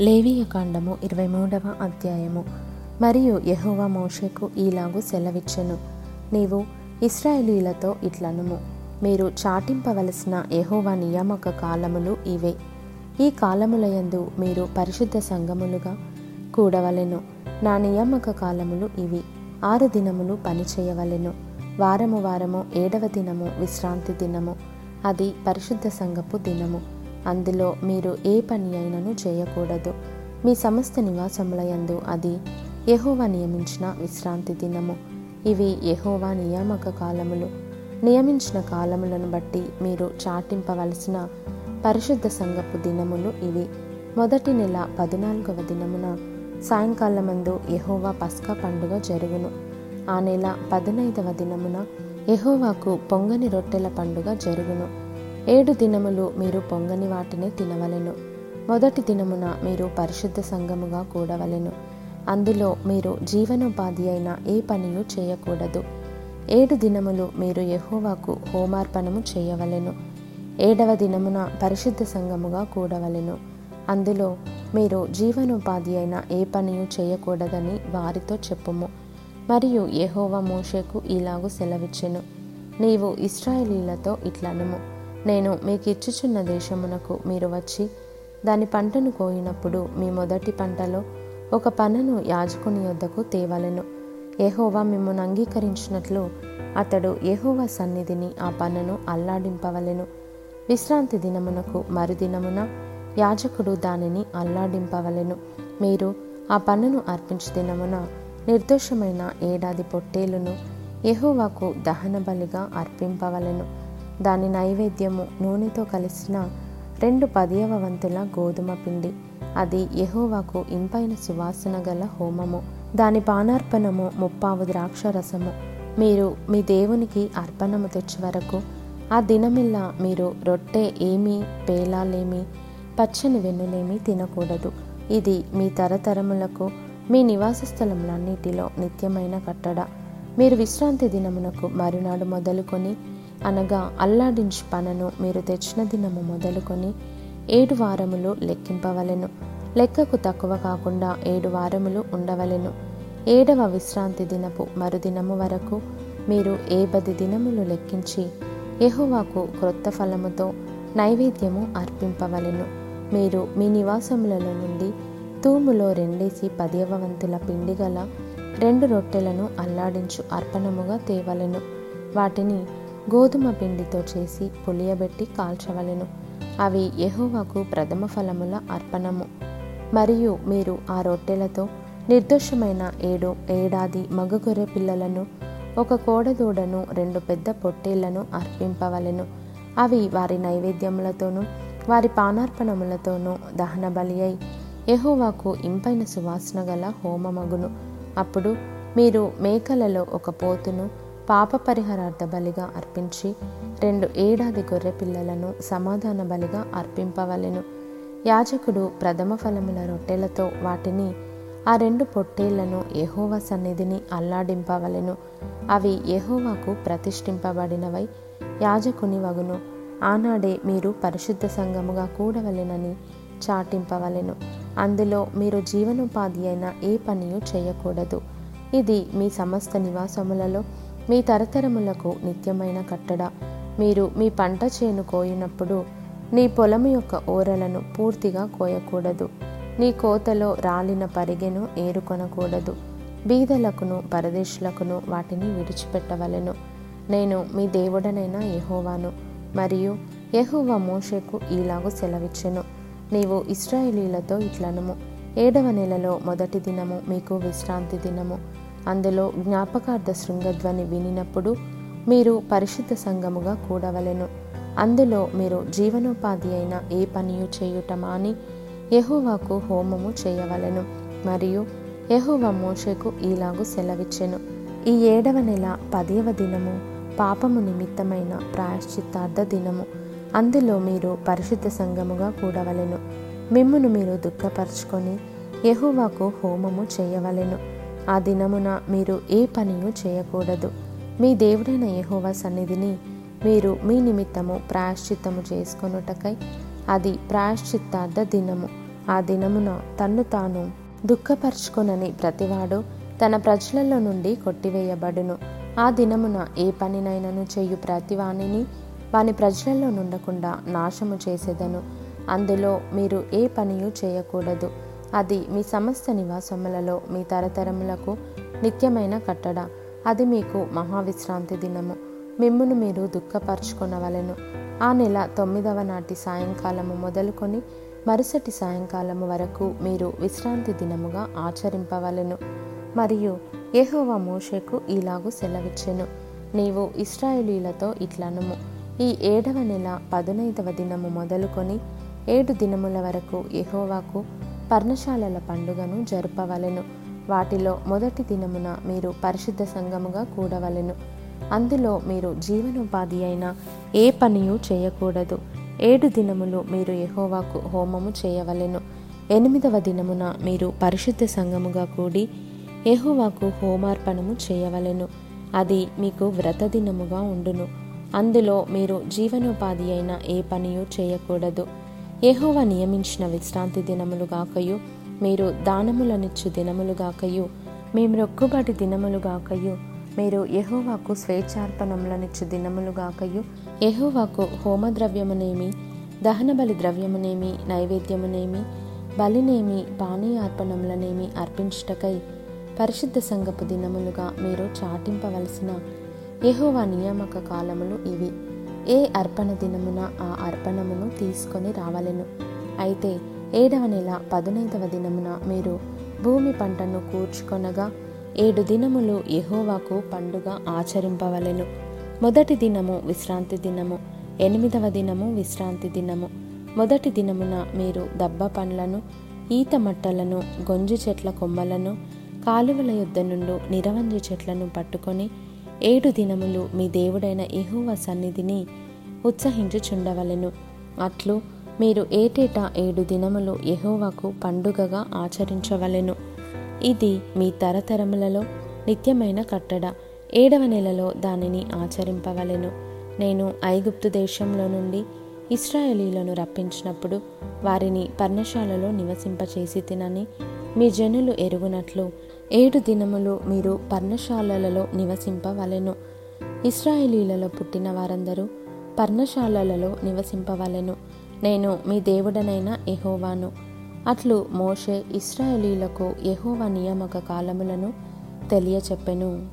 లేవియ కాండము ఇరవై మూడవ అధ్యాయము. మరియు యహోవా మోషకు ఈలాగు సెలవిచ్చెను. నీవు ఇస్రాయేలీలతో ఇట్లనుము. మీరు చాటింపవలసిన యహోవా నియామక కాలములు ఇవే. ఈ కాలములయందు మీరు పరిశుద్ధ సంఘములుగా కూడవలెను. నా నియామక కాలములు ఇవి. ఆరు దినములు పని చేయవలెను. వారము వారము ఏడవ దినము విశ్రాంతి దినము. అది పరిశుద్ధ సంఘపు దినము. అందులో మీరు ఏ పని అయినను చేయకూడదు. మీ సమస్త నివాసములయందు అది యహోవా నియమించిన విశ్రాంతి దినము. ఇవి యహోవా నియామక కాలములు. నియమించిన కాలములను బట్టి మీరు చాటింపవలసిన పరిశుద్ధ సంగపు దినములు ఇవి. మొదటి నెల పద్నాలుగవ దినమున సాయంకాలమందు యహోవా పస్కా పండుగ జరుగును. ఆ నెల పదనైదవ దినమున యహోవాకు పొంగని రొట్టెల పండుగ జరుగును. ఏడు దినములు మీరు పొంగని వాటినే తినవలెను. మొదటి దినమున మీరు పరిశుద్ధ సంఘముగా కూడవలెను. అందులో మీరు జీవనోపాధి అయిన ఏ పనియు చేయకూడదు. ఏడు దినములు మీరు యహోవాకు హోమార్పణము చేయవలెను. ఏడవ దినమున పరిశుద్ధ సంఘముగా కూడవలెను. అందులో మీరు జీవనోపాధి అయిన ఏ పనియు చేయకూడదని వారితో చెప్పుము. మరియు యహోవా మోషేకు ఇలాగు సెలవిచ్చెను. నీవు ఇస్రాయేలీలతో ఇట్లనుము. నేను మీకు ఇచ్చుచున్న దేశమునకు మీరు వచ్చి దాని పంటను కోయినప్పుడు మీ మొదటి పంటలో ఒక పనను యాజకుని యొద్దకు తేవలెను. ఏహోవా మిమ్మను అంగీకరించినట్లు అతడు ఏహోవా సన్నిధిని ఆ పనను అల్లాడింపవలెను. విశ్రాంతి దినమునకు మరుదినమున యాజకుడు దానిని అల్లాడింపవలెను. మీరు ఆ పన్నును అర్పించు దినమున నిర్దోషమైన ఏడాది పొట్టేలును ఎహోవాకు దహన బలిగా అర్పింపవలెను. దాని నైవేద్యము నూనెతో కలిసిన రెండు పదియవ వంతుల గోధుమ పిండి. అది యహోవాకు ఇంపైన సువాసన గల హోమము. దాని పానార్పణము ముప్పావు ద్రాక్ష రసము మీరు మీ దేవునికి అర్పణము తెచ్చి వరకు ఆ దినమిల్లా మీరు రొట్టె ఏమీ పేలాలేమి పచ్చని వెన్నులేమి తినకూడదు. ఇది మీ తరతరములకు మీ నివాస స్థలములన్నిటిలో నిత్యమైన కట్టడ. మీరు విశ్రాంతి దినమునకు మరునాడు మొదలుకొని అనగా అల్లాడించు పనను మీరు తెచ్చిన దినము మొదలుకొని ఏడు వారములు లెక్కింపవలెను. లెక్కకు తక్కువ కాకుండా ఏడు వారములు ఉండవలెను. ఏడవ విశ్రాంతి దినపు మరుదినము వరకు మీరు ఏ పది దినములు లెక్కించి యహోవాకు క్రొత్త ఫలముతో నైవేద్యము అర్పింపవలెను. మీరు మీ నివాసములలో నుండి తూములో రెండేసి పదియవ వంతుల పిండి గల రెండు రొట్టెలను అల్లాడించు అర్పణముగా తేవలెను. వాటిని గోధుమ పిండితో చేసి పులియబెట్టి కాల్చవలెను. అవి యెహోవాకు ప్రథమ ఫలముల అర్పణము. మరియు మీరు ఆ రొట్టెలతో నిర్దోషమైన ఏడు ఏడాది మగగొర్రె పిల్లలను ఒక కోడదూడను రెండు పెద్ద పొట్టేళ్ళను అర్పింపవలెను. అవి వారి నైవేద్యములతోనూ వారి పానార్పణములతోనూ దహన బలి అయి యెహోవాకు ఇంపైన సువాసన గల హోమమగును. అప్పుడు మీరు మేకలలో ఒక పోతును పాప పరిహారార్థ బలిగా అర్పించి రెండు ఏడాది గొర్రె పిల్లలను సమాధాన బలిగా అర్పింపవలెను. యాజకుడు ప్రథమ ఫలముల రొట్టెలతో వాటిని ఆ రెండు పొట్టేళ్ళను యహోవ సన్నిధిని అల్లాడింపవలెను. అవి యహోవాకు ప్రతిష్ఠింపబడినవై యాజకుని వగును. ఆనాడే మీరు పరిశుద్ధ సంఘముగా కూడవలెనని చాటింపవలెను. అందులో మీరు జీవనోపాధి అయిన ఏ పనియు చేయకూడదు. ఇది మీ సమస్త నివాసములలో మీ తరతరములకు నిత్యమైన కట్టడ. మీరు మీ పంట చేను కోయినప్పుడు నీ పొలము యొక్క ఓరలను పూర్తిగా కోయకూడదు. నీ కోతలో రాలిన పరిగెను ఏరుకొనకూడదు. బీదలకును పరదేశులకును వాటిని విడిచిపెట్టవలెను. నేను మీ దేవుడనైన ఎహోవాను మరియు యెహోవా మోషేకు ఈలాగు సెలవిచ్చెను. నీవు ఇస్రాయేలీలతో ఇట్లనము. ఏడవ నెలలో మొదటి దినము మీకు విశ్రాంతి దినము. అందులో జ్ఞాపకార్థ శృంగధ్వని వినినప్పుడు మీరు పరిశుద్ధ సంఘముగా కూడవలెను. అందులో మీరు జీవనోపాధి అయిన ఏ పనియు చేయుట మాని యెహోవాకు హోమము చేయవలెను. మరియు యెహోవా మోషకు ఈలాగు సెలవిచ్చెను. ఈ ఏడవ నెల పదవ దినము పాపము నిమిత్తమైన ప్రాయశ్చిత్తార్థ దినము. అందులో మీరు పరిశుద్ధ సంఘముగా కూడవలెను. మిమ్మును మీరు దుఃఖపరుచుకొని యహోవాకు హోమము చేయవలెను. ఆ దినమున మీరు ఏ పనియు చేయకూడదు. మీ దేవుడైన యహోవా సన్నిధిని మీరు మీ నిమిత్తము ప్రాయశ్చిత్తము చేసుకొనుటకై అది ప్రాయశ్చిత్తార్థ దినము. ఆ దినమున తన్ను తాను దుఃఖపరుచుకొనని ప్రతివాడు తన ప్రజలలో నుండి కొట్టివేయబడును. ఆ దినమున ఏ పనినైనను చేయు ప్రతివాణిని వాని ప్రజలలో నుండకుండా నాశము చేసేదను. అందులో మీరు ఏ పనియు చేయకూడదు. అది మీ సమస్త నివాసములలో మీ తరతరములకు నిత్యమైన కట్టడ. అది మీకు మహావిశ్రాంతి దినము. మిమ్మును మీరు దుఃఖపరచుకొనవలెను. ఆ నెల తొమ్మిదవ నాటి సాయంకాలము మొదలుకొని మరుసటి సాయంకాలము వరకు మీరు విశ్రాంతి దినముగా ఆచరింపవలను. మరియు ఏహోవా మోషేకు ఇలాగు సెలవిచ్చెను. నీవు ఇస్రాయేలీలతో ఇట్లనుము. ఈ ఏడవ నెల పదునైదవ దినము మొదలుకొని ఏడు దినముల వరకు ఎహోవాకు పర్ణశాలల పండుగను జరుపవలెను. వాటిలో మొదటి దినమున మీరు పరిశుద్ధ సంఘముగా కూడవలెను. అందులో మీరు జీవనోపాధి అయిన ఏ పనియు చేయకూడదు. ఏడు దినములు మీరు యహోవాకు హోమము చేయవలెను. ఎనిమిదవ దినమున మీరు పరిశుద్ధ సంఘముగా కూడి యహోవాకు హోమార్పణము చేయవలెను. అది మీకు వ్రత దినముగా ఉండును. అందులో మీరు జీవనోపాధి అయిన ఏ పనియు చేయకూడదు. ఏహోవ నియమించిన విశ్రాంతి దినములుగాకయు మీరు దానములనిచ్చు దినములుగాకయు మీ మ్రొక్కుబడి దినములుగాకయు మీరు యహోవాకు స్వేచ్ఛార్పణములనిచ్చు దినములుగాకయు యహోవాకు హోమద్రవ్యమునేమి దహనబలి ద్రవ్యమునేమి నైవేద్యమునేమి బలినేమి పానీయార్పణములనేమి అర్పించుటకై పరిశుద్ధ సంగపు దినములుగా మీరు చాటింపవలసిన యహోవా నియామక కాలములు ఇవి. ఏ అర్పణ దినమున ఆ అర్పణమును తీసుకొని రావలెను. అయితే ఏడవ నెల పదునైదవ దినమున మీరు భూమి పంటను కూర్చుకొనగా ఏడు దినములు యహోవాకు పండుగ ఆచరింపవలెను. మొదటి దినము విశ్రాంతి దినము ఎనిమిదవ దినము విశ్రాంతి దినము. మొదటి దినమున మీరు దబ్బ పండ్లను ఈత మట్టలను గొంజి చెట్ల కొమ్మలను కాలువల యొద్ద నుండి నిరవంజి చెట్లను పట్టుకొని ఏడు దినములు మీ దేవుడైన యెహోవా సన్నిధిని ఉత్సహించుచుండవలెను. అట్లు మీరు ఏటేటా ఏడు దినములు ఎహోవాకు పండుగగా ఆచరించవలెను. ఇది మీ తరతరములలో నిత్యమైన కట్టడ. ఏడవ నెలలో దానిని ఆచరింపవలెను. నేను ఐగుప్తు దేశంలో నుండి ఇస్రాయేలీలను రప్పించినప్పుడు వారిని పర్ణశాలలో నివసింపచేసి తినని మీ జనులు ఎరుగునట్లు ఏడు దినములు మీరు పర్ణశాలలలో నివసింపవలెను. ఇస్రాయేలీలలో పుట్టిన వారందరూ పర్ణశాలలలో నివసింపవలెను. నేను మీ దేవుడనైన ఎహోవాను అట్లు మోషే ఇస్రాయేలీలకు ఎహోవా నియామక కాలములను తెలియచెప్పెను.